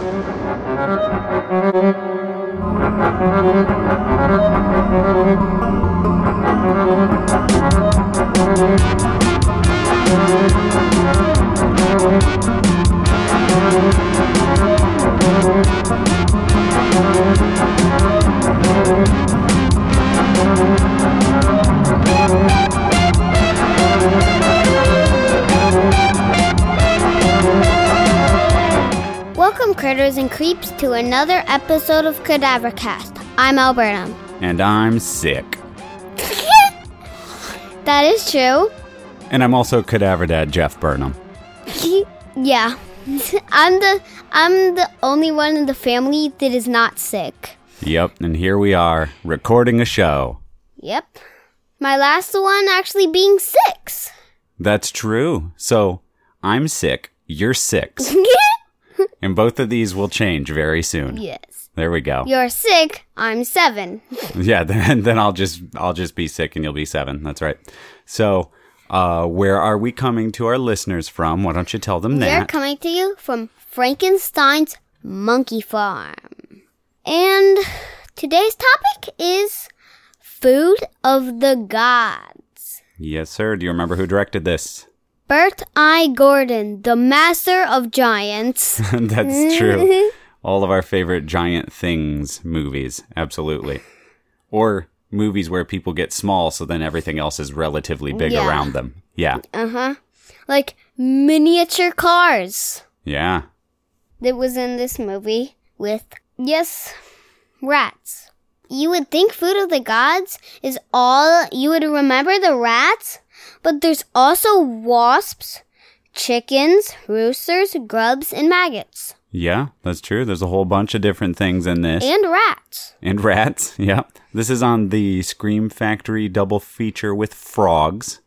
Thank you. Creeps, to another episode of Cadavercast. I'm Alberta. And I'm sick. That is true. And I'm also Cadaver Dad Jeff Burnham. yeah. I'm the I'm the only one in the family that is not sick. Yep, and here we are, recording a show. Yep. My last one actually being six. That's true. So, I'm sick, you're six. and both of these will change very soon. yes. There we go. You're sick, I'm seven. Yeah, then then I'll just I'll just be sick and you'll be 7. That's right. So, uh where are we coming to our listeners from? Why don't you tell them We're that? coming to you from Frankenstein's Monkey Farm. And today's topic is food of the gods. yes, sir. Do you remember who directed this? Bert I. Gordon, the master of giants. That's true. All of our favorite giant things movies, absolutely. Or movies where people get small, so then everything else is relatively big Yeah. around them. Yeah, Uh huh. Like miniature cars. yeah, that was in this movie with, yes, rats. You would think Food of the Gods is all you would remember the rats, but there's also wasps, chickens, roosters, grubs, and maggots. yeah. That's true. There's a whole bunch of different things in this, And rats. and rats. Yeah, this is on the Scream Factory double feature with frogs.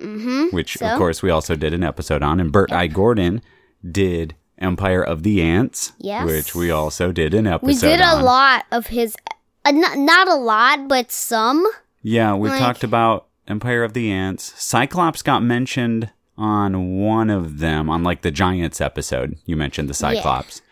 Mm-hmm. Which, So? of course, we also did an episode on, and Bert I. Gordon did Empire of the Ants, Yes. which we also did an episode. On. We did a on. lot of his, uh, not, not a lot, but some. Yeah, we Like- talked about Empire of the Ants. Cyclops got mentioned on one of them, on like the Giants episode. You mentioned the Cyclops.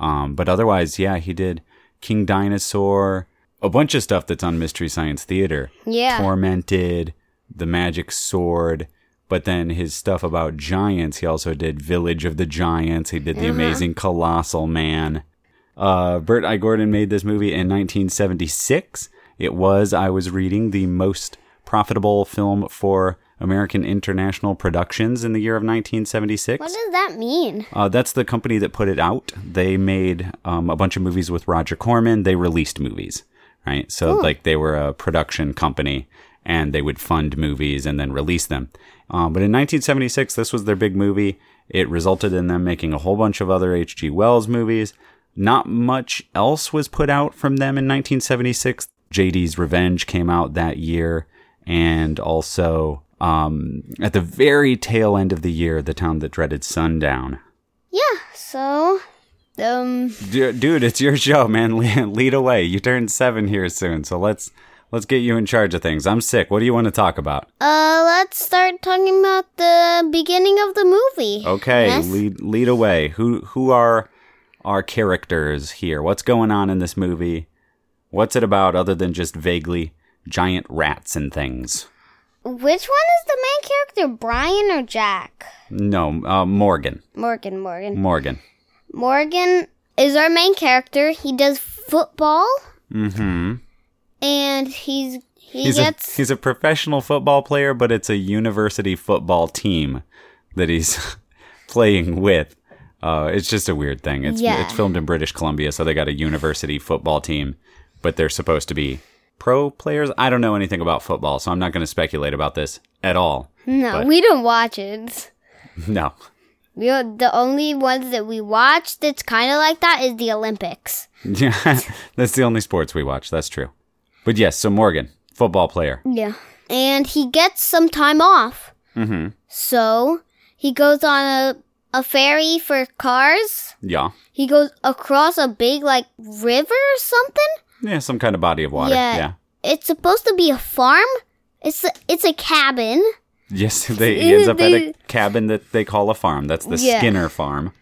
Um, but otherwise, yeah, he did King Dinosaur, a bunch of stuff that's on Mystery Science Theater. Yeah. Tormented, The Magic Sword. But then his stuff about giants, he also did Village of the Giants. He did The Amazing Colossal Man. Uh, Bert I. Gordon made this movie in 1976. It was, I was reading, the most profitable film for American International Productions in the year of 1976. What does that mean? Uh, that's the company that put it out. They made um, a bunch of movies with Roger Corman. They released movies, right? So, like, they were a production company and they would fund movies and then release them. Um, but in 1976, this was their big movie. It resulted in them making a whole bunch of other H.G. Wells movies. Not much else was put out from them in 1976. JD's Revenge came out that year. And also, um, at the very tail end of the year, The Town That Dreaded Sundown. Yeah, so, um, Du- Dude, it's your show, man. Lead away. You turn seven here soon, so let's let's get you in charge of things. I'm sick. What do you want to talk about? uh, let's start talking about the beginning of the movie. Okay, Yes? lead lead away. Who who are our characters here? What's going on in this movie? What's it about other than just vaguely giant rats and things? Which one is the main character, Brian or Jack? No, uh, Morgan. Morgan, Morgan. Morgan. Morgan is our main character. He does football, Mm-hmm. and he's he He's gets a he's a professional football player, but it's a university football team that he's playing with. Uh, it's just a weird thing. It's Yeah. it's filmed in British Columbia, so they got a university football team, but they're supposed to be pro players. I don't know anything about football, so I'm not going to speculate about this at all. no. but- We don't watch it. No. We are, the only ones that we watch that's kind of like that is the Olympics. Yeah, that's the only sports we watch. That's true. But yes, so Morgan, football player. Yeah, and he gets some time off. Mm-hmm. So he goes on a a ferry for cars. Yeah. He goes across a big like river or something. Yeah, some kind of body of water. Yeah. yeah. It's supposed to be a farm. It's a, it's a cabin. Yes, they, he ends up at a cabin that they call a farm. That's the Yeah. Skinner farm.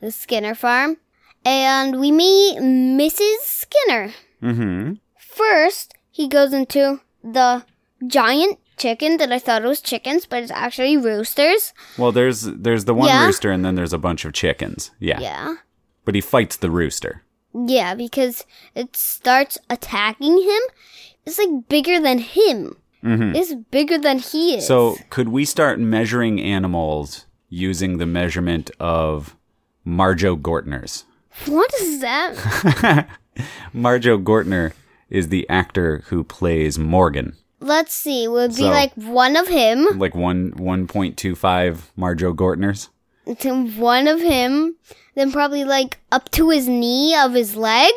The Skinner farm. and we meet Mrs. Skinner. Mm-hmm. First, he goes into the giant chicken that I thought was chickens, but it's actually roosters. Well, there's there's the one Yeah. rooster, and then there's a bunch of chickens. Yeah. Yeah. But he fights the rooster. Yeah, because it starts attacking him. It's like bigger than him. It's bigger than he is. Mm-hmm. So, could we start measuring animals using the measurement of Marjoe Gortners? what is that? Marjoe Gortner is the actor who plays Morgan. Let's see. Would be So- like one of him Like one one point two five Marjoe Gortners. to one of him, then probably like up to his knee of his leg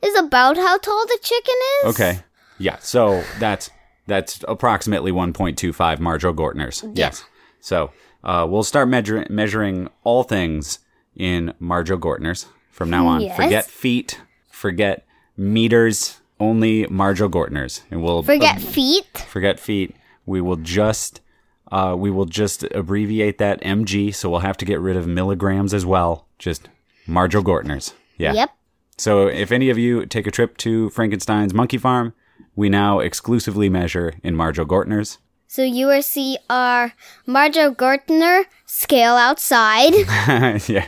is about how tall the chicken is. Okay. Yeah. So that's that's approximately one point two five Marjoe Gortners. Yes. So uh, we'll start measuring measuring all things in Marjoe Gortners from now on. Yes. Forget feet. Forget meters. Only Marjoe Gortners, and we'll Forget feet. forget feet. We will just uh, we will just abbreviate that MG, so we'll have to get rid of milligrams as well. Just Marjoe Gortners. Yeah. Yep. So if any of you take a trip to Frankenstein's Monkey Farm, we now exclusively measure in Marjoe Gortners. So you will see our Marjoe Gortner scale outside. yeah,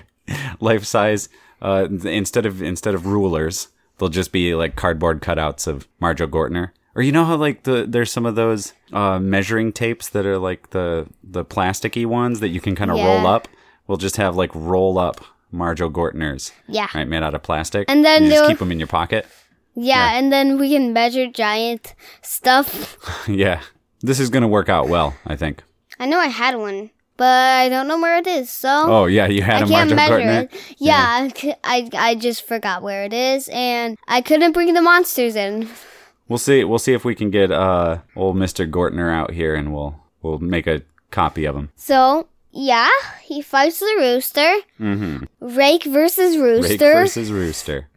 life size. Uh, instead of instead of rulers, they'll just be like cardboard cutouts of Marjoe Gortner. Or you know how like the there's some of those uh, measuring tapes that are like the the plasticky ones that you can kind of roll up. We'll just have like roll up Marjoe Gortners, Yeah. right, made out of plastic. And then you just keep them in your pocket. Yeah, and then we can measure giant stuff. yeah, this is gonna work out well, I think. I know I had one, but I don't know where it is. So Oh yeah, you had I a can't Marjoe measure Gortner. it. Yeah, I just forgot where it is, and I couldn't bring the monsters in. We'll see. We'll see if we can get uh old Mister Gortner out here, and we'll we'll make a copy of him. So yeah, he fights the rooster. Mm-hmm. Rake versus rooster. Rake versus Rooster.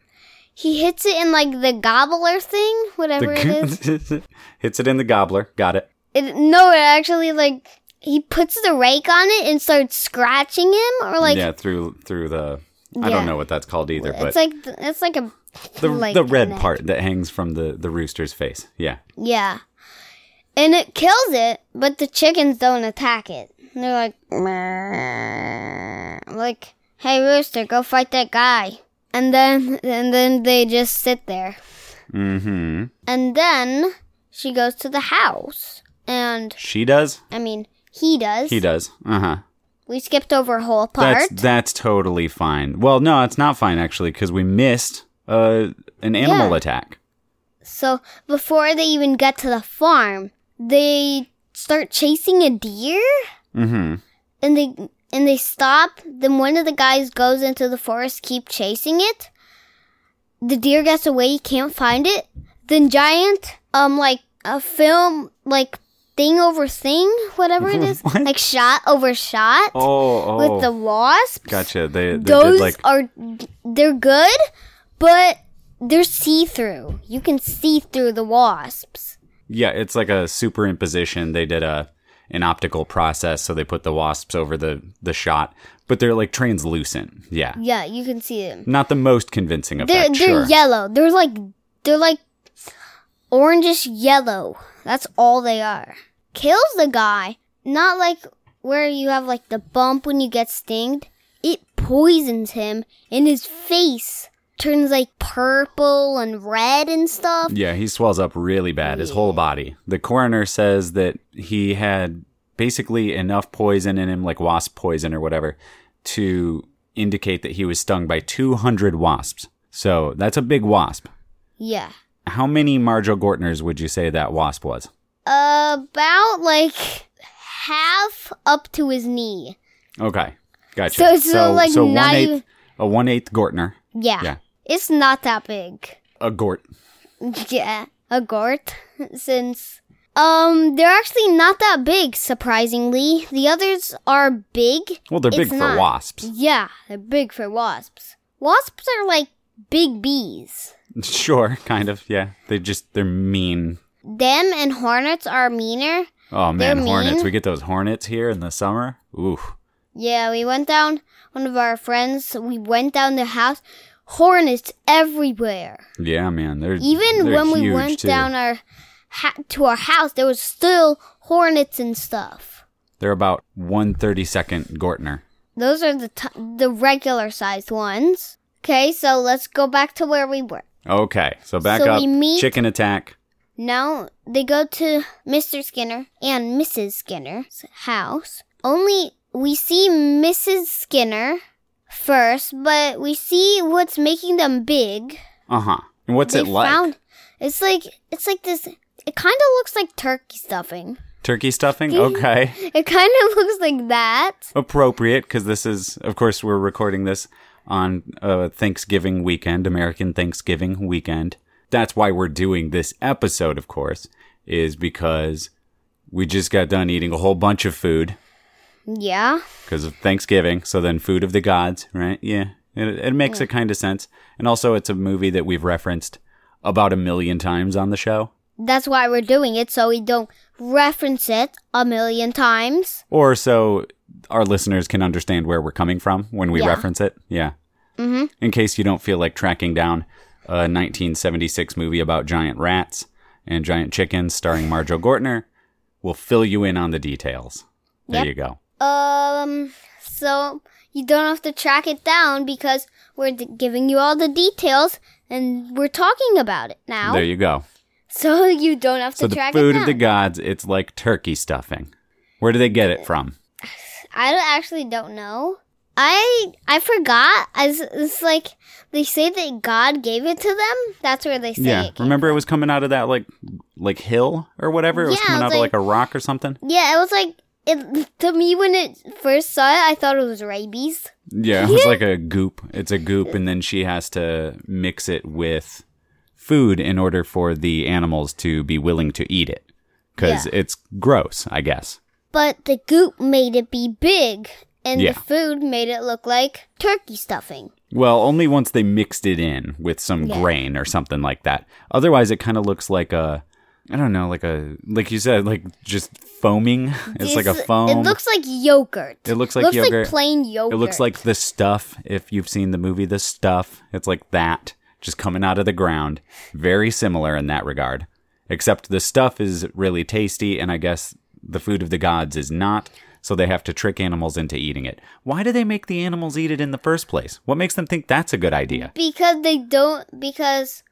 He hits it in like the gobbler thing, whatever it is. Hits it in the gobbler. Got it. It, no, it actually like he puts the rake on it and starts scratching him, or like yeah, through through the. I don't know what that's called either, but it's like it's like a the like the red part that hangs from the the rooster's face. Yeah. yeah, and it kills it, but the chickens don't attack it. They're like, like, hey rooster, go fight that guy, and then and then they just sit there, Mm-hmm. and then she goes to the house, and She does. I mean he does. He does. Uh huh. We skipped over a whole part. That's that's totally fine. Well, no, it's not fine actually because we missed uh an animal Yeah. attack. So before they even get to the farm, they start chasing a deer, Mm-hmm. and they and they stop. Then one of the guys goes into the forest, keep chasing it. The deer gets away, he can't find it. Then giant, um, like a film, like thing over thing, whatever it is, like shot over shot Oh, oh. with the wasps. Gotcha. They, they Those did like are they're good, but they're see through. You can see through the wasps. yeah, it's like a superimposition. They did a an optical process, so they put the wasps over the the shot, but they're like translucent. Yeah, Yeah, you can see them. not the most convincing They're effect. they're sure. yellow. They're like they're like orangish yellow. That's all they are. Kills the guy. Not like where you have like the bump when you get stinged. It poisons him in his face turns like purple and red and stuff. Yeah, he swells up really bad, his whole body. The coroner says that he had basically enough poison in him, like wasp poison or whatever, to indicate that he was stung by 200 wasps. So that's a big wasp. Yeah. How many Marjoe Gortners would you say that wasp was? About like half up to his knee. Okay, gotcha. So- so, like, so one eighth, a one eighth Gortner, Yeah. Yeah. It's not that big. a Gort. Yeah. A gort. Since um they're actually not that big, surprisingly. The others are big. Well, they're big It's for wasps. Yeah, they're big for wasps. Wasps are like big bees. Sure, kind of. Yeah, they just they're mean. Them and hornets are meaner. Oh man, They're hornets! mean. We get those hornets here in the summer. Ooh, Yeah, we went down. One of our friends. We went down the house. Hornets everywhere. Yeah, man. They're Even they're when we went too. down our ha- to our house, there was still hornets and stuff. They're about one thirty second Gortner. Those are the t- the regular sized ones. Okay, so let's go back to where we were. Okay, so back So up. we meet- Chicken attack. No, they go to Mr. Skinner and Mrs. Skinner's house. Only we see Mrs. Skinner first, but we see what's making them big. Uh huh. And what's they it like? found it's like it's like this it kind of looks like turkey stuffing. Turkey stuffing. Okay. It kind of looks like that. appropriate because this is, of course, we're recording this on uh, Thanksgiving weekend, American Thanksgiving weekend. That's why we're doing this episode, of course, is because we just got done eating a whole bunch of food Yeah. because of Thanksgiving. So then, food of the gods, right? Yeah, it, it makes a kind of sense. And also, it's a movie that we've referenced about a million times on the show. That's why we're doing it so we don't reference it a million times. or so our listeners can understand where we're coming from when we Yeah. reference it. Yeah. Mm-hmm. In case you don't feel like tracking down a 1976 movie about giant rats and giant chickens starring Marjoe Gortner, we'll fill you in on the details. There Yep. you go. Um, so you don't have to track it down because we're d- giving you all the details and we're talking about it now. There you go. so you don't have to So the track food of the gods, it's like turkey stuffing. Where do they get it from? I don't, actually don't know. I I forgot. As it's like they say that God gave it to them. That's where they say yeah. it. Remember it was coming out of that like like hill or whatever? It was Yeah, coming it out was of like- like a rock or something? Yeah, it was like it to me when it first saw it. I thought it was rabies. Yeah, it's like a goop. It's a goop, and then she has to mix it with food in order for the animals to be willing to eat it. Because Yeah. it's gross, I guess. But the goop made it be big, and Yeah. the food made it look like turkey stuffing. Well, only once they mixed it in with some Yeah. grain or something like that. Otherwise, it kind of looks like a, I don't know, like a, like you said, like just foaming. It's like a foam. It looks like yogurt. It looks like looks yogurt. like plain yogurt. It looks like the stuff. If you've seen the movie The Stuff, it's like that, just coming out of the ground. Very similar in that regard. Except the stuff is really tasty, and I guess the food of the gods is not, so they have to trick animals into eating it. Why do they make the animals eat it in the first place? What makes them think that's a good idea? because they don't because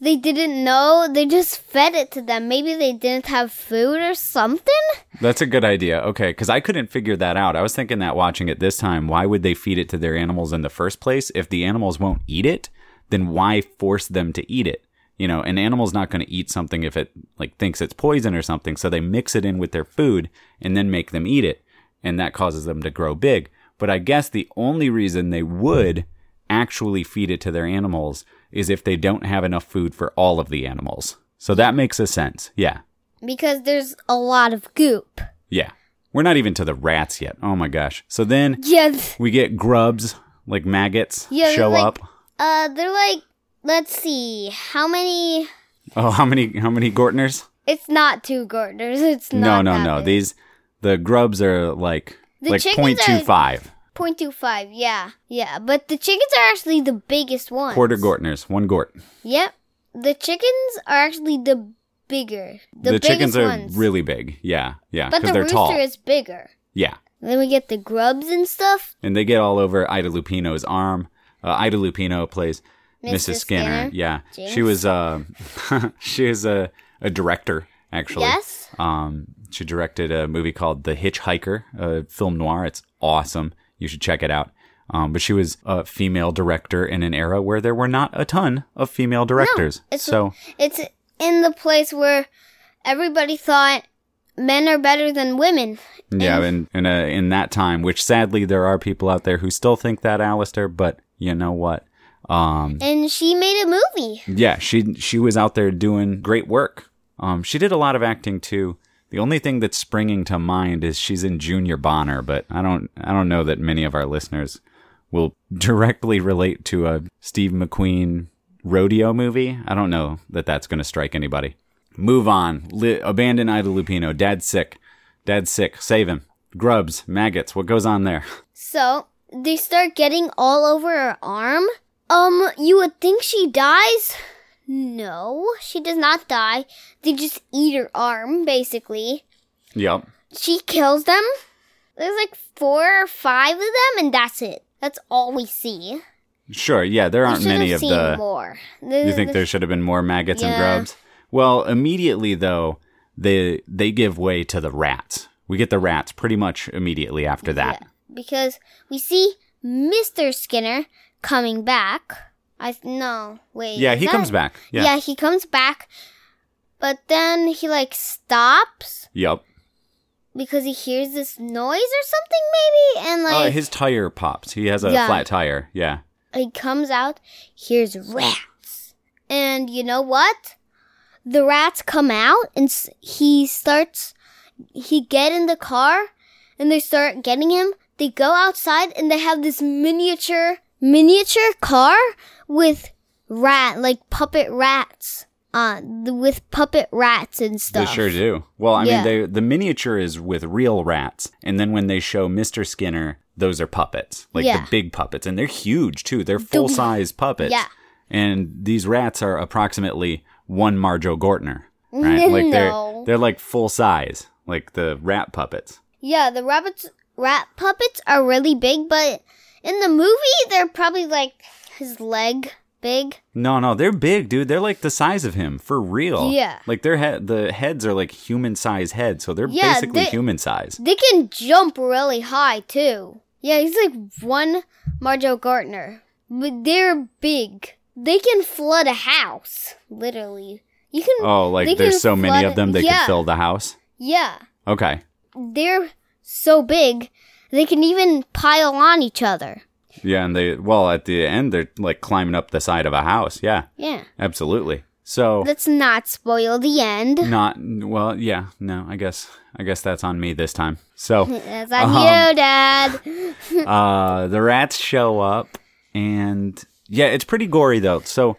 they didn't know. They just fed it to them. Maybe they didn't have food or something. That's a good idea. Okay, because I couldn't figure that out. I was thinking that watching it this time, why would they feed it to their animals in the first place? If the animals won't eat it, then why force them to eat it? You know, an animal's not going to eat something if it like thinks it's poison or something. So they mix it in with their food and then make them eat it, and that causes them to grow big. But I guess the only reason they would actually feed it to their animals is if they don't have enough food for all of the animals. So that makes a sense. Yeah. Because there's a lot of goop. Yeah. We're not even to the rats yet. Oh my gosh. So then Yes. we get grubs, like maggots, Yeah, show like- up. Uh, they're like, let's see, how many? Oh, how many how many Gortners? It's not two Gortners. It's No, not. no, no. big. These the grubs are like The like chickens are- 0.25. 0.25, yeah. Yeah, but the chickens are actually the biggest ones. Quarter Gortners, one Gort. Yep. The chickens are actually the bigger. The, The, chickens are ones. really big. Yeah, yeah, But because the they're rooster tall. is bigger. yeah. Then we get the grubs and stuff. And they get all over Ida Lupino's arm. Uh, Ida Lupino plays Mrs. Mrs. Skinner. Skinner. Yeah, she was uh, she is a a director actually. Yes. Um, she directed a movie called The Hitchhiker, a film noir. It's awesome. You should check it out. Um, but she was a female director in an era where there were not a ton of female directors. No, it's- so It's in the place where everybody thought men are better than women. yeah, in in, a, in that time, which sadly there are people out there who still think that, Alistair. But you know what? Um, And she made a movie. yeah, she she was out there doing great work. Um, she did a lot of acting too. The only thing that's springing to mind is she's in Junior Bonner, but I don't I don't know that many of our listeners will directly relate to a Steve McQueen rodeo movie. I don't know that that's going to strike anybody. Move on. Li- abandon Ida Lupino. Dad's sick. Dad's sick. Save him. grubs, maggots. What goes on there? So they start getting all over her arm. Um, you would think she dies. No, she does not die. They just eat her arm, basically. Yep. She kills them. There's like four or five of them, and that's it. That's all we see. Sure. Yeah, there aren't many of the. more. You think there should have been more maggots and grubs? Well, immediately though, they they give way to the rats. We get the rats pretty much immediately after that. Yeah, because we see Mr. Skinner coming back. I no wait. Yeah, he that- comes back. Yeah. Yeah, he comes back, but then he like stops Yep. because he hears this noise or something, maybe, and Uh, like his tire pops. He has a Yeah. flat tire. Yeah. he comes out. Here's rats, and you know what? The rats come out, and he starts. He get in the car, and they start getting him. They go outside, and they have this miniature miniature car with rat like puppet rats uh, on with puppet rats and stuff. They sure do. Well, I Yeah. mean, they, the miniature is with real rats, and then when they show Mr. Skinner, those are puppets, like Yeah. the big puppets, and they're huge too. They're full size puppets. Yeah. And these rats are approximately one Marjoe Gortner, right? Like they're they're like full size, like the rat puppets. Yeah, the rabbits rat puppets are really big, but in the movie they're probably like his leg big. No, no, they're big, dude. They're like the size of him for real. Yeah. Like their head, the heads are like human size heads, so they're Yeah, basically they- human size. They can jump really high too. Yeah, he's like one Marjoe Gortner. But they're big. They can flood a house, literally. You can Oh, like there's so many of them they yeah, could fill the house. Yeah. Okay. They're so big they can even pile on each other. Yeah, and they well at the end they're like climbing up the side of a house. Yeah, Yeah. absolutely. So Let's not spoil the end. not well, yeah, no, I guess I guess that's on me this time. So That's on Um, you, Dad. uh the rats show up and yeah, it's pretty gory though. So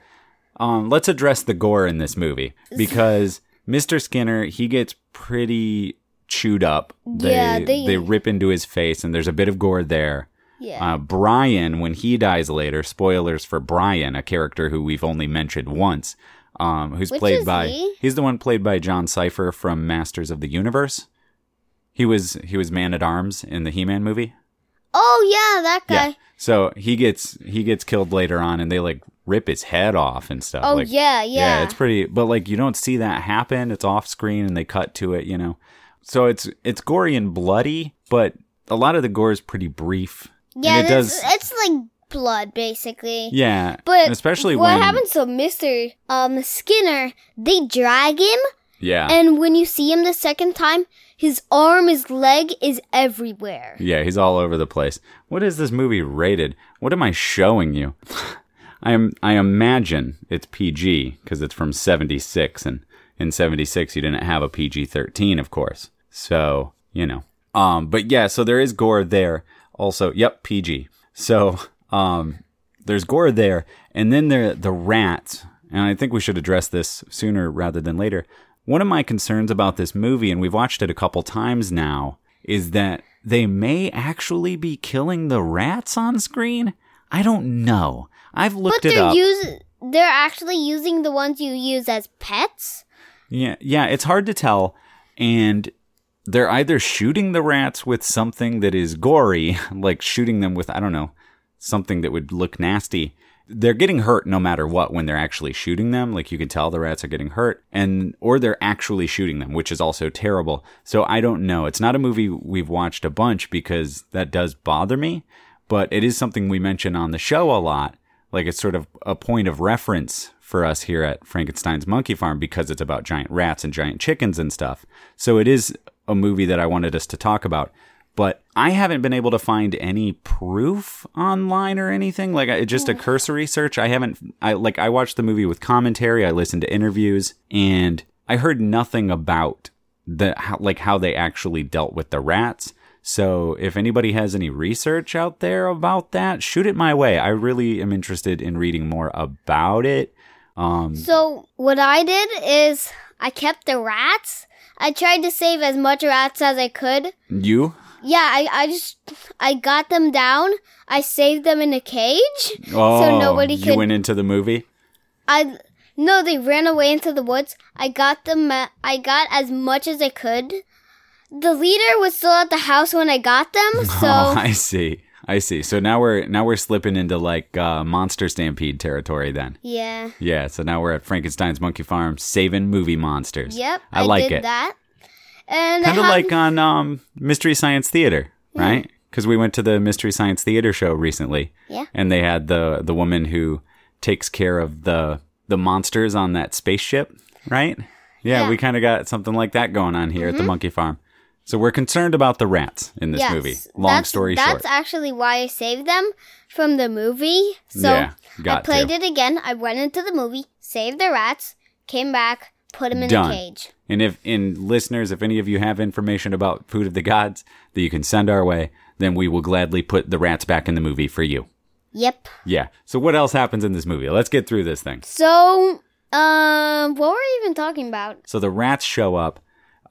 um let's address the gore in this movie because Mr. Skinner, he gets pretty chewed up. They, Yeah, they- they rip into his face and there's a bit of gore there. Yeah. Uh, Brian, when he dies later, spoilers for Brian, a character who we've only mentioned once, um, who's Which played by he? he's the one played by Jon Cypher from Masters of the Universe. He was he was Man at Arms in the He Man movie. oh yeah, that guy. Yeah. So he gets he gets killed later on, and they like rip his head off and stuff. Oh like, yeah, yeah. it's pretty. But like you don't see that happen. It's off screen, and they cut to it. You know, so it's it's gory and bloody, but a lot of the gore is pretty brief. Yeah, and it it's, does. it's like blood basically. Yeah, But especially when what when happens to Mister um Skinner? They drag him, yeah, and when you see him the second time, his arm, his leg is everywhere. yeah, he's all over the place. What is this movie rated? What am I showing you? I am. I imagine it's PG because it's from '76, and in '76 you didn't have a PG-13, of course. So you know. Um, but yeah, so there is gore there. Also, yep, PG. So um, there's gore there, and then there the rats. And I think we should address this sooner rather than later. One of my concerns about this movie, and we've watched it a couple times now, is that they may actually be killing the rats on screen. I don't know. I've looked But it they're up. use they're actually using the ones you use as pets. Yeah, yeah, it's hard to tell. And they're either shooting the rats with something that is gory, like shooting them with, I don't know, something that would look nasty. They're getting hurt no matter what when they're actually shooting them. Like you can tell the rats are getting hurt and, or they're actually shooting them, which is also terrible. So I don't know. It's not a movie we've watched a bunch because that does bother me, but it is something we mention on the show a lot. Like it's sort of a point of reference for us here at Frankenstein's Monkey Farm because it's about giant rats and giant chickens and stuff. So it is a movie that I wanted us to talk about. But I haven't been able to find any proof online or anything. Like just a cursory search. I haven't. I like I watched the movie with commentary. I listened to interviews, and I heard nothing about the how, like how they actually dealt with the rats. So if anybody has any research out there about that, shoot it my way. I really am interested in reading more about it. Um, So what I did is I kept the rats. I tried to save as much rats as I could. you? Yeah, I, I just I got them down. I saved them in a cage, Oh, so nobody you could. went into the movie. I no, they ran away into the woods. I got them. uh, I got as much as I could. The leader was still at the house when I got them, so oh, I see. I see. So now we're now we're slipping into like uh, monster stampede territory. Then, yeah. yeah. So now we're at Frankenstein's Monkey Farm, saving movie monsters. Yep, I, like did it. that. And Kind of have- like on um, Mystery Science Theater, right? Because we went to the Mystery Science Theater show recently. Yeah. And they had the the woman who takes care of the the monsters on that spaceship, right? Yeah, Yeah. Mm-hmm. we kind of got something like that going on here at the Monkey Farm. So we're concerned about the rats in this yes, movie. Long that's, story That's short. That's actually why I saved them from the movie. So Yeah, I played to. it again. I went into the movie, saved the rats, came back, put them in Done. a cage. And if in listeners, if any of you have information about Food of the Gods that you can send our way, then we will gladly put the rats back in the movie for you. Yep. Yeah. So what else happens in this movie? Let's get through this thing. So, um, what were we even talking about? So the rats show up.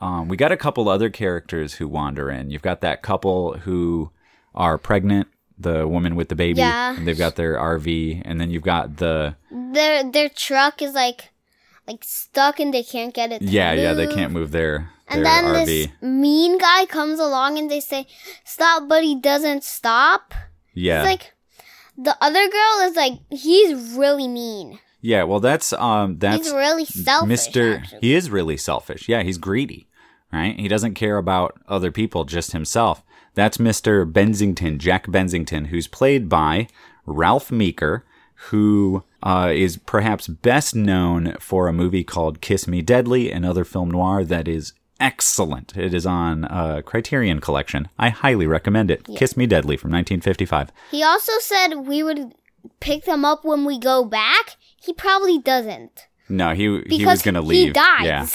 Um, we got a couple other characters who wander in. You've got that couple who are pregnant, the woman with the baby, Yeah. and they've got their RV, and then you've got the Their their truck is like like stuck and they can't get it. Yeah, yeah, they can't move their RV. And their then RV. this mean guy comes along and they say, "Stop!" But he doesn't stop. yeah, It's like the other girl is like he's really mean. yeah. Well, that's um, that's he's really selfish. Mister. He is really selfish. Yeah, he's greedy, right? He doesn't care about other people, just himself. That's Mister Bensington, Jack Bensington, who's played by Ralph Meeker, who uh, is perhaps best known for a movie called Kiss Me Deadly, another film noir that is excellent. It is on uh, Criterion Collection. I highly recommend it. Kiss Me Deadly from 1955. He also said we would pick them up when we go back. He probably doesn't No, he he was gonna leave. he dies Yeah.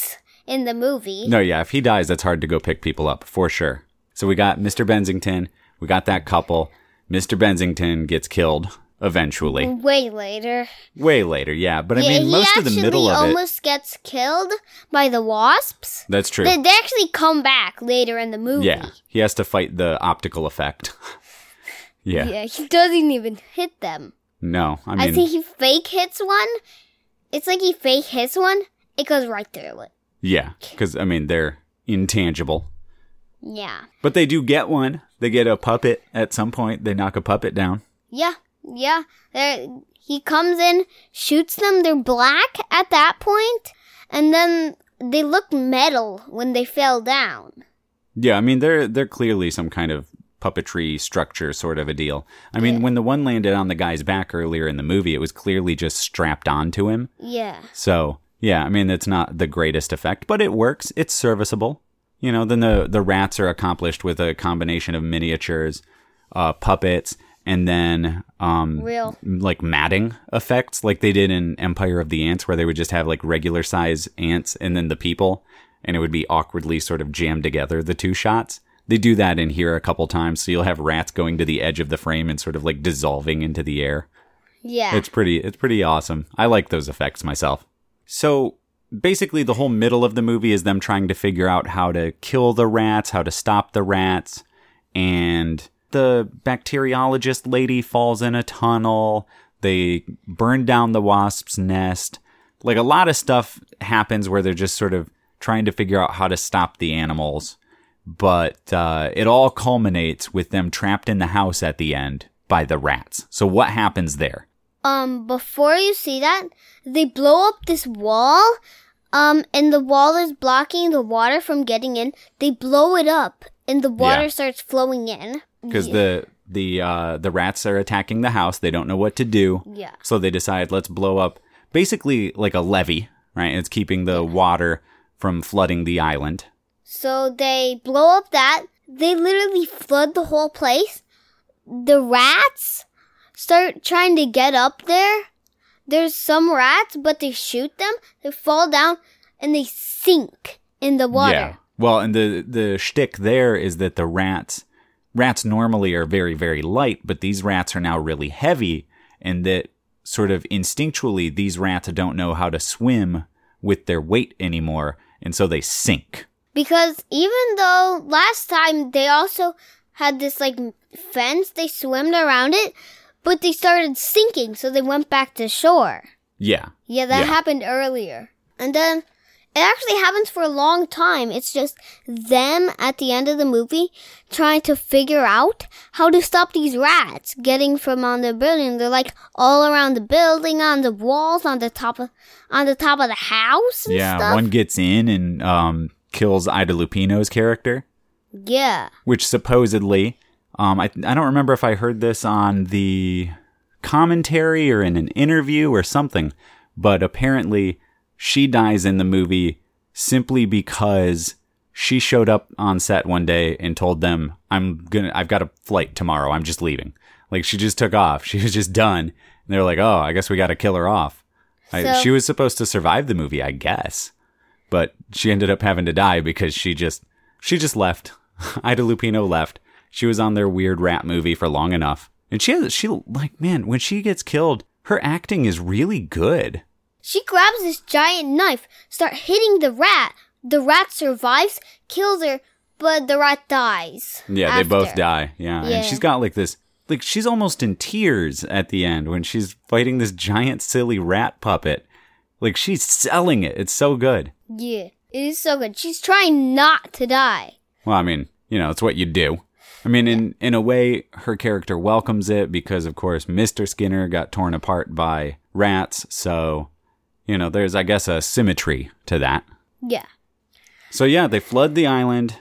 In the movie. No, yeah, if he dies, that's hard to go pick people up for sure. So we got Mr. Bensington, we got that couple. Mr. Bensington gets killed eventually. Way later. Way later, yeah. But I yeah, mean, most of the middle of it. almost gets killed by the wasps. That's true. They, they actually come back later in the movie. Yeah, he has to fight the optical effect. yeah. Yeah, he doesn't even hit them. No, I mean. I, think he fake hits one. It's like he fake hits one. It goes right through it. Yeah, because I mean they're intangible, Yeah. but they do get one. They get a puppet at some point. They knock a puppet down. Yeah. Yeah. They're, he comes in, shoots them. They're black at that point, and then they look metal when they fell down. Yeah, I mean they're they're clearly some kind of puppetry structure sort of a deal. I mean, when the one landed on the guy's back earlier in the movie, it was clearly just strapped onto him. Yeah. So, yeah, I mean it's not the greatest effect, but it works. It's serviceable. You know, then the the rats are accomplished with a combination of miniatures, uh, puppets, and then um Real. like matting effects like they did in Empire of the Ants where they would just have like regular size ants and then the people and it would be awkwardly sort of jammed together the two shots. They do that in here a couple times so you'll have rats going to the edge of the frame and sort of like dissolving into the air. Yeah. It's pretty it's pretty awesome. I like those effects myself. So basically the whole middle of the movie is them trying to figure out how to kill the rats, how to stop the rats, and the bacteriologist lady falls in a tunnel. They burn down the wasp's nest. Like a lot of stuff happens where they're just sort of trying to figure out how to stop the animals. But uh, it all culminates with them trapped in the house at the end by the rats. So what happens there? Um before you see that they blow up this wall um and the wall is blocking the water from getting in they blow it up and the water Yeah. starts flowing in because the the uh, the rats are attacking the house. They don't know what to do, yeah so they decide let's blow up basically like a levee, right? It's keeping the water from flooding the island. so they blow up that they literally flood the whole place the rats start trying to get up there there's some rats but they shoot them they fall down and they sink in the water Yeah. Well, and the the shtick there is that the rats rats normally are very very light, but these rats are now really heavy, and that sort of instinctually these rats don't know how to swim with their weight anymore, and so they sink. Because even though last time they also had this like fence, they swam around it, but they started sinking, so they went back to shore. Yeah. Yeah, that Yeah. happened earlier. And then it actually happens for a long time. It's just them at the end of the movie trying to figure out how to stop these rats getting from on the building. They're like all around the building, on the walls, on the top of on the top of the house and Yeah. stuff. One gets in and um, kills Ida Lupino's character. yeah. which supposedly, um, I, I don't remember if I heard this on the commentary or in an interview or something, but apparently she dies in the movie simply because she showed up on set one day and told them, I'm gonna, I've got a flight tomorrow. I'm just leaving. Like she just took off. She was just done. And they're like, oh, I guess we got to kill her off. I, she was supposed to survive the movie, I guess but she ended up having to die because she just she just left. Ida Lupino left. She was on their weird rat movie for long enough, and she has she like man when she gets killed, her acting is really good. She grabs this giant knife, start hitting the rat. The rat survives, kills her, but the rat dies. Yeah, they both die. Yeah. Yeah. and she's got like this like she's almost in tears at the end when she's fighting this giant silly rat puppet. Like she's selling it. It's so good. Yeah, it is so good. She's trying not to die. Well, I mean, you know, it's what you do. I mean, in in a way, her character welcomes it because, of course, Mister Skinner got torn apart by rats. So, you know, there's, I guess, a symmetry to that. Yeah. So yeah, they flood the island.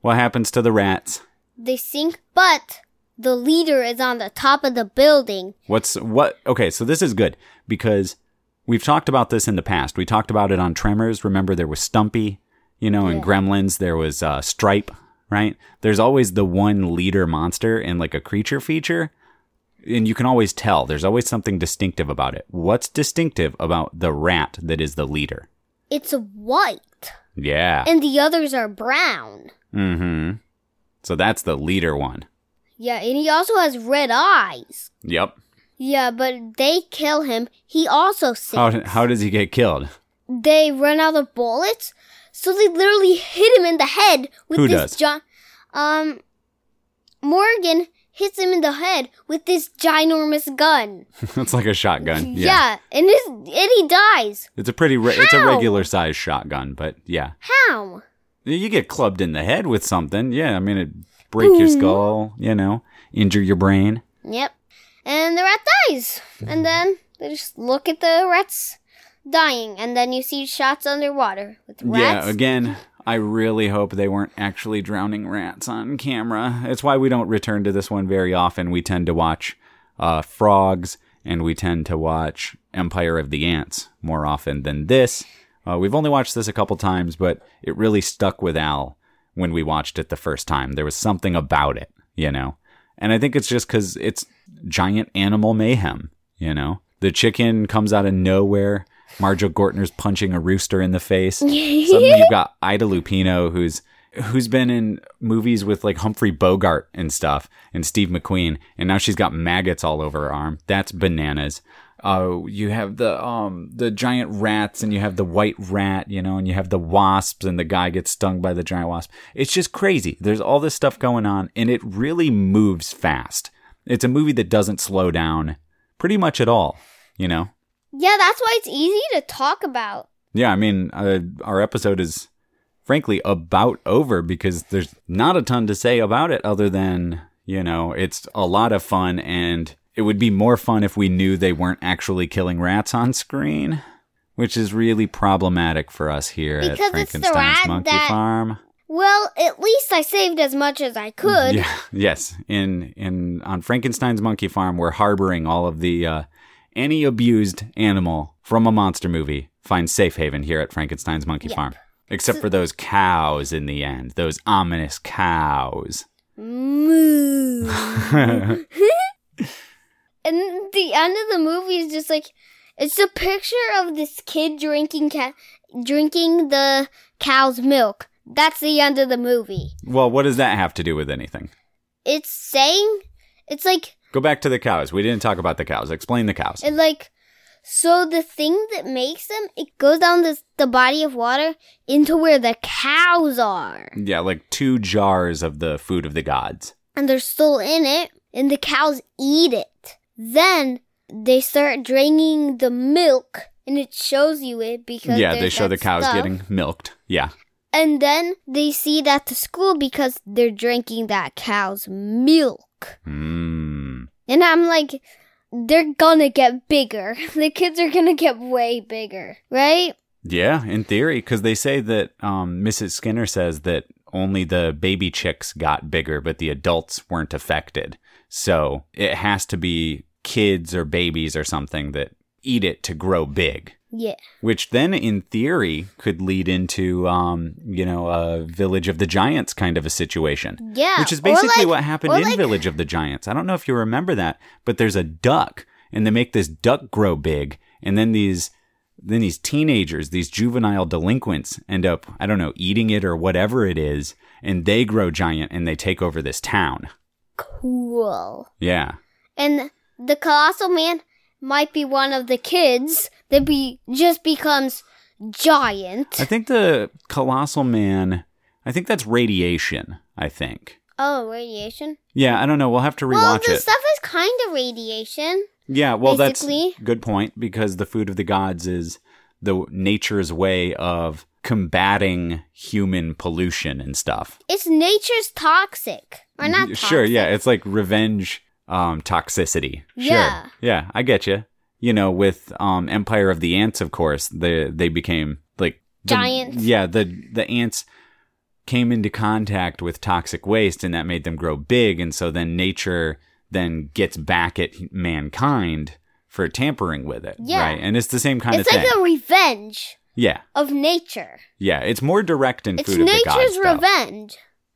What happens to the rats? They sink, but the leader is on the top of the building. What's what? Okay, so this is good because we've talked about this in the past. We talked about it on Tremors. Remember, there was Stumpy, you know, in Gremlins, there was uh, Stripe, right? There's always the one leader monster in like a creature feature. And you can always tell there's always something distinctive about it. What's distinctive about the rat that is the leader? It's white, Yeah. and the others are brown. Mm hmm. So that's the leader one. Yeah, and he also has red eyes. Yep. Yeah, but they kill him. He also. How, how does he get killed? they run out of bullets, so they literally hit him in the head with Who this does? gi- um Morgan hits him in the head with this ginormous gun. it's like a shotgun. Yeah, and his and he dies. It's a pretty, re- it's a regular sized shotgun, but yeah. How? You get clubbed in the head with something. Yeah, I mean, it break your skull, you know, injure your brain. Yep. And the rat dies. And then they just look at the rats dying, and then you see shots underwater with rats. Yeah, again, I really hope they weren't actually drowning rats on camera. It's why we don't return to this one very often. We tend to watch uh, frogs and we tend to watch Empire of the Ants more often than this. Uh, we've only watched this a couple times, but it really stuck with Al when we watched it the first time. There was something about it, you know? And I think it's just because it's giant animal mayhem, you know? The chicken comes out of nowhere. Marjoe Gortner's punching a rooster in the face. Suddenly you've got Ida Lupino, who's who's been in movies with like Humphrey Bogart and stuff, and Steve McQueen, and now she's got maggots all over her arm. That's bananas. Uh, you have the um the giant rats, and you have the white rat, you know, and you have the wasps, and the guy gets stung by the giant wasp. It's just crazy. There's all this stuff going on, and it really moves fast. It's a movie that doesn't slow down pretty much at all. You know. Yeah, that's why it's easy to talk about. Yeah, I mean, uh, our episode is frankly about over because there's not a ton to say about it other than, you know, it's a lot of fun and it would be more fun if we knew they weren't actually killing rats on screen, which is really problematic for us here Because at it's the Frankenstein's rat Monkey that- Farm. Well, at least I saved as much as I could. Yeah, yes. In in on Frankenstein's Monkey Farm, we're harboring all of the uh, any abused animal from a monster movie finds safe haven here at Frankenstein's Monkey Yep. Farm, except for those cows in the end, those ominous cows. Moo. and the end of the movie is just like it's a picture of this kid drinking ca- drinking the cow's milk. That's the end of the movie. Well, what does that have to do with anything? It's saying it's like Go back to the cows. We didn't talk about the cows. Explain the cows. And like So the thing that makes them, it goes down this, the body of water into where the cows are. Yeah, like two jars of the food of the gods. And they're still in it, and the cows eat it. Then they start draining the milk, and it shows you it because yeah, they show that the cows stuff. getting milked. Yeah. And then they see it at the school because they're drinking that cow's milk. Mm. And I'm like, they're gonna get bigger. The kids are gonna get way bigger, right? Yeah, in theory, because they say that um, Mrs. Skinner says that only the baby chicks got bigger, but the adults weren't affected. So it has to be kids or babies or something that eat it to grow big. Yeah. Which then, in theory, could lead into, um, you know, a Village of the Giants kind of a situation. Yeah. Which is basically like- what happened in like- Village of the Giants. I don't know if you remember that, but there's a duck, and they make this duck grow big, and then these then these teenagers, these juvenile delinquents, end up I don't know eating it or whatever it is, and they grow giant and they take over this town. Cool. Yeah, And the colossal man might be one of the kids that be just becomes giant. I think the colossal man. I think that's radiation. I think. Oh, radiation. Yeah, I don't know. We'll have to rewatch well, the it. stuff is kind of radiation. Yeah, well, Basically- that's good point because the food of the gods is the nature's way of combating human pollution and stuff. It's nature's toxic, or not? Toxic. Sure, yeah, it's like revenge um, toxicity. Sure. Yeah. yeah, I get you. You know, with um, Empire of the Ants, of course, they they became like the- Giants. Yeah, the the ants came into contact with toxic waste, and that made them grow big, and so then nature then gets back at mankind for tampering with it. Yeah. right, and it's the same kind It's of like thing. It's like a revenge yeah, of nature. yeah, it's more direct in It's Food of the Gods. nature's though.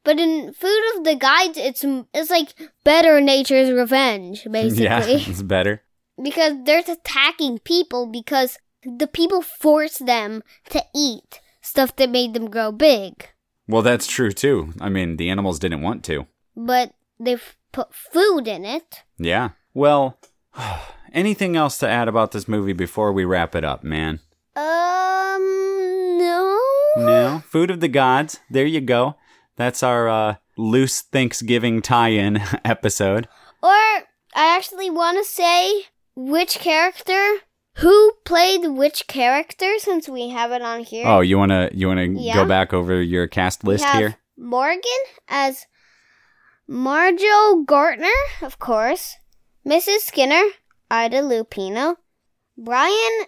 But in Food of the Gods, it's it's like better nature's revenge, basically. Yeah, it's better. because they're attacking people because the people force them to eat stuff that made them grow big. Well, that's true too. I mean, the animals didn't want to. But they've put food in it. Yeah. Well, anything else to add about this movie before we wrap it up, man? Um, no. No. Food of the Gods. There you go. That's our uh, loose Thanksgiving tie-in episode. Or I actually want to say which character, who played which character, since we have it on here. Oh, you wanna you wanna Yeah. go back over your cast list here? Morgan as Marjoe Gortner, of course. Mrs. Skinner, Ida Lupino. Brian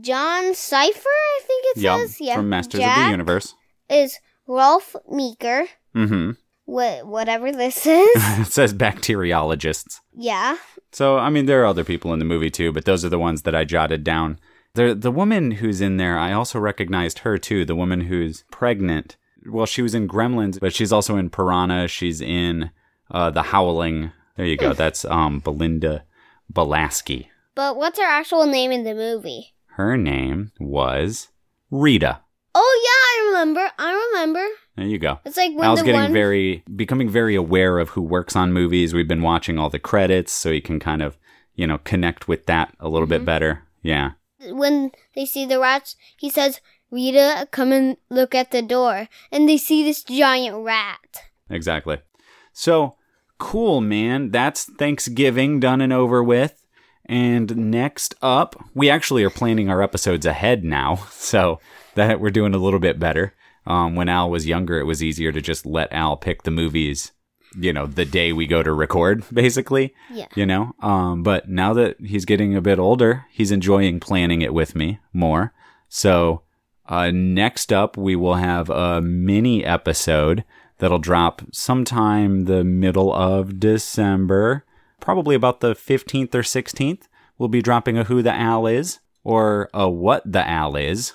Jon Cypher, I think it Yep. says. Yeah. From Masters of the Universe. Is Ralph Meeker. Mm-hmm. Wh- whatever this is. it says bacteriologists. yeah. So, I mean, there are other people in the movie too, but those are the ones that I jotted down. The the woman who's in there, I also recognized her too. The woman who's pregnant. Well, she was in Gremlins, but she's also in Piranha. She's in uh, The Howling. There you go. That's um Belinda Balaski. But what's her actual name in the movie? Her name was Rita. Oh, yeah, I remember. I remember. There you go. It's like when Al's getting one. very becoming very aware of who works on movies. We've been watching all the credits, so he can kind of you know connect with that a little Mm-hmm. bit better. Yeah. when they see the rats, he says, Rita, come and look at the door. And they see this giant rat. Exactly. So cool, man. That's Thanksgiving done and over with. And next up, we actually are planning our episodes ahead now, so that we're doing a little bit better. Um, when Al was younger, it was easier to just let Al pick the movies, you know, the day we go to record, basically. Yeah. You know, um, but now that he's getting a bit older, he's enjoying planning it with me more. So uh, next up, we will have a mini episode that'll drop sometime the middle of December, probably about the 15th or 16th. We'll be dropping a Who the Al is or a What the Al is.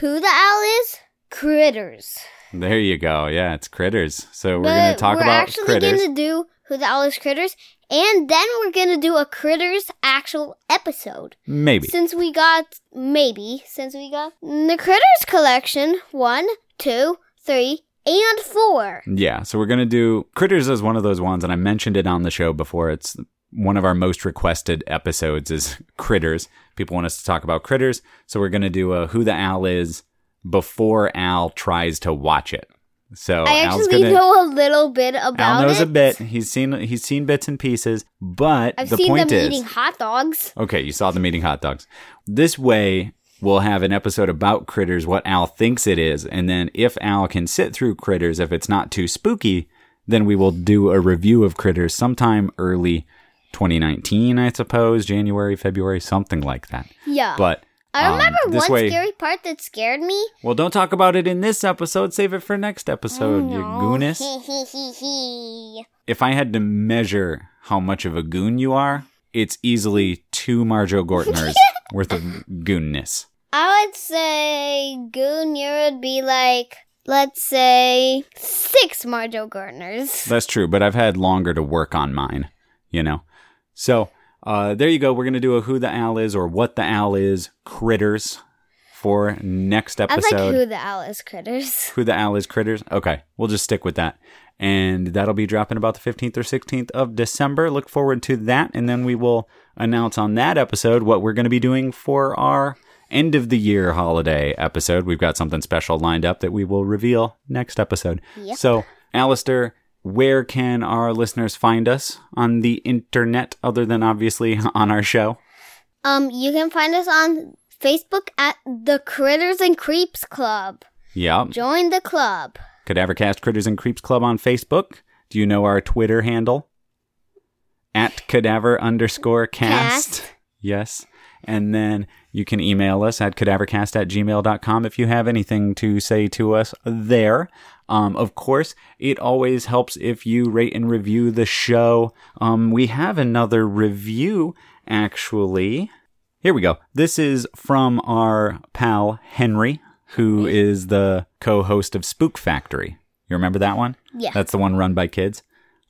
Who the owl is? Critters. There you go. Yeah, it's critters. So we're but to talk we're about actually critters. going to do Who the owl is Critters. And then we're going to do a Critters actual episode. Maybe. Since we got, maybe, since we got the Critters collection one, two, three, and four. Yeah, so we're going to do Critters is one of those ones and I mentioned it on the show before. It's one of our most requested episodes is critters. People want us to talk about critters, so we're going to do a who the Al is before Al tries to watch it. So I actually gonna, know a little bit about Al knows it. a bit. He's seen he's seen bits and pieces, but I've the seen point them is eating hot dogs. Okay, you saw them eating hot dogs. This way, we'll have an episode about critters, what Al thinks it is, and then if Al can sit through critters, if it's not too spooky, then we will do a review of critters sometime early 2019, I suppose, January, February, something like that. Yeah. But I um, remember one way, scary part that scared me. well, don't talk about it in this episode. Save it for next episode, you hee. if I had to measure how much of a goon you are, it's easily two Marjoe Gortners worth of goonness. I would say Goonier would be like, let's say, six Marjoe Gortners. That's true, but I've had longer to work on mine, you know? So, uh, there you go. We're going to do a Who the owl is or What the owl is critters for next episode. I like who the owl is critters. Who the owl is critters. Okay, we'll just stick with that. And that'll be dropping about the 15th or 16th of December. Look forward to that. And then we will announce on that episode what we're going to be doing for our end of the year holiday episode. We've got something special lined up that we will reveal next episode. Yep. So, Alistair, where can our listeners find us on the internet other than obviously on our show? Um, you can find us on Facebook at the Critters and Creeps Club. Yeah. Join the club. Cadavercast Critters and Creeps Club on Facebook. Do you know our Twitter handle? At cadaver underscore cast. Cast. Yes. And then you can email us at cadavercast at gmail.com if you have anything to say to us there. Um, of course, it always helps if you rate and review the show. Um, we have another review, actually. Here we go. This is from our pal Henry, who is the co-host of Spook Factory. You remember that one? Yeah. That's the one run by kids.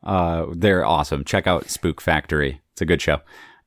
Uh, they're awesome. Check out Spook Factory. It's a good show.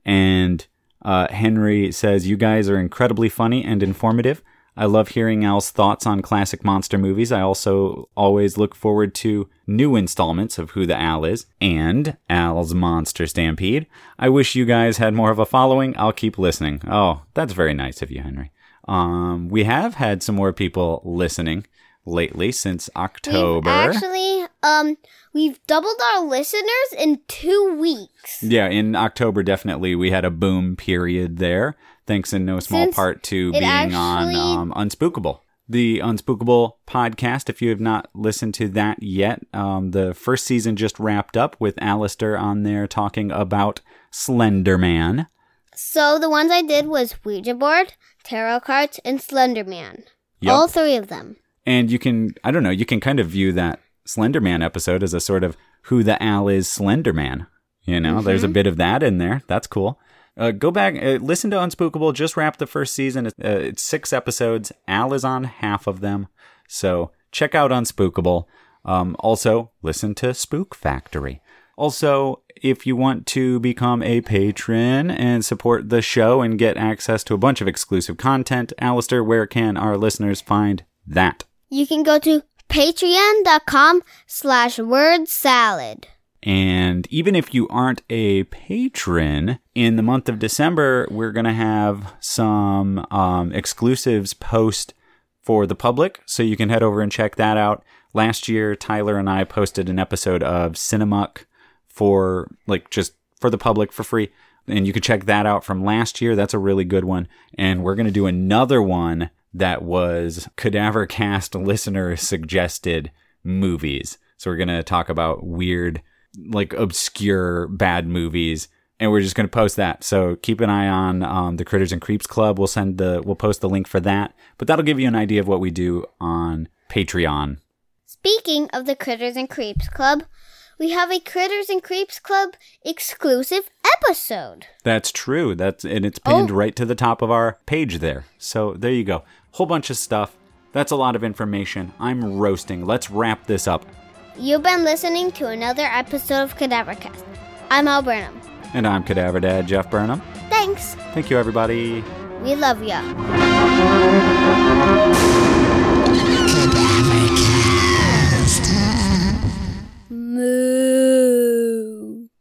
And uh, Henry says, You guys are incredibly funny and informative. I love hearing Al's thoughts on classic monster movies. I also always look forward to new installments of Who the Al is and Al's Monster Stampede. I wish you guys had more of a following. I'll keep listening. Oh, that's very nice of you, Henry. Um, we have had some more people listening lately since We've October. actually, um, we've doubled our listeners in two weeks. Yeah, in October, definitely we had a boom period there, thanks in no small Since part to being on actually- um, Unspookable. The Unspookable podcast, if you have not listened to that yet, um, the first season just wrapped up with Alistair on there talking about Slender Man. So the ones I did was Ouija board, tarot cards, and Slender Man. Yep. All three of them. And you can, I don't know, you can kind of view that Slender Man episode as a sort of who the Al is Slender Man. You know, there's a bit of that in there. That's cool. Uh, go back, uh, listen to Unspookable. Just wrapped the first season. It's, uh, it's six episodes. Al is on half of them. So check out Unspookable. Um, also, listen to Spook Factory. Also, if you want to become a patron and support the show and get access to a bunch of exclusive content, Alistair, where can our listeners find that? You can go to patreon.com slash word salad. And even if you aren't a patron, in the month of December, we're going to have some um, exclusives post for the public. So you can head over and check that out. Last year, Tyler and I posted an episode of Cinemuck for like just for the public for free. And you can check that out from last year. That's a really good one. And we're going to do another one that was Cadaver Cast listener suggested movies. So we're going to talk about weird, like obscure bad movies. And we're just going to post that. So keep an eye on um, the Critters and Creeps Club. We'll send the, we'll post the link for that. But that'll give you an idea of what we do on Patreon. Speaking of the Critters and Creeps Club, we have a Critters and Creeps Club exclusive episode. That's true. That's and it's pinned right to the top of our page there. So there you go. Whole bunch of stuff. That's a lot of information. I'm roasting. Let's wrap this up. You've been listening to another episode of Cadavercast. I'm Al Burnham. And I'm Cadaver Dad Jeff Burnham. Thanks. Thank you, everybody. We love ya.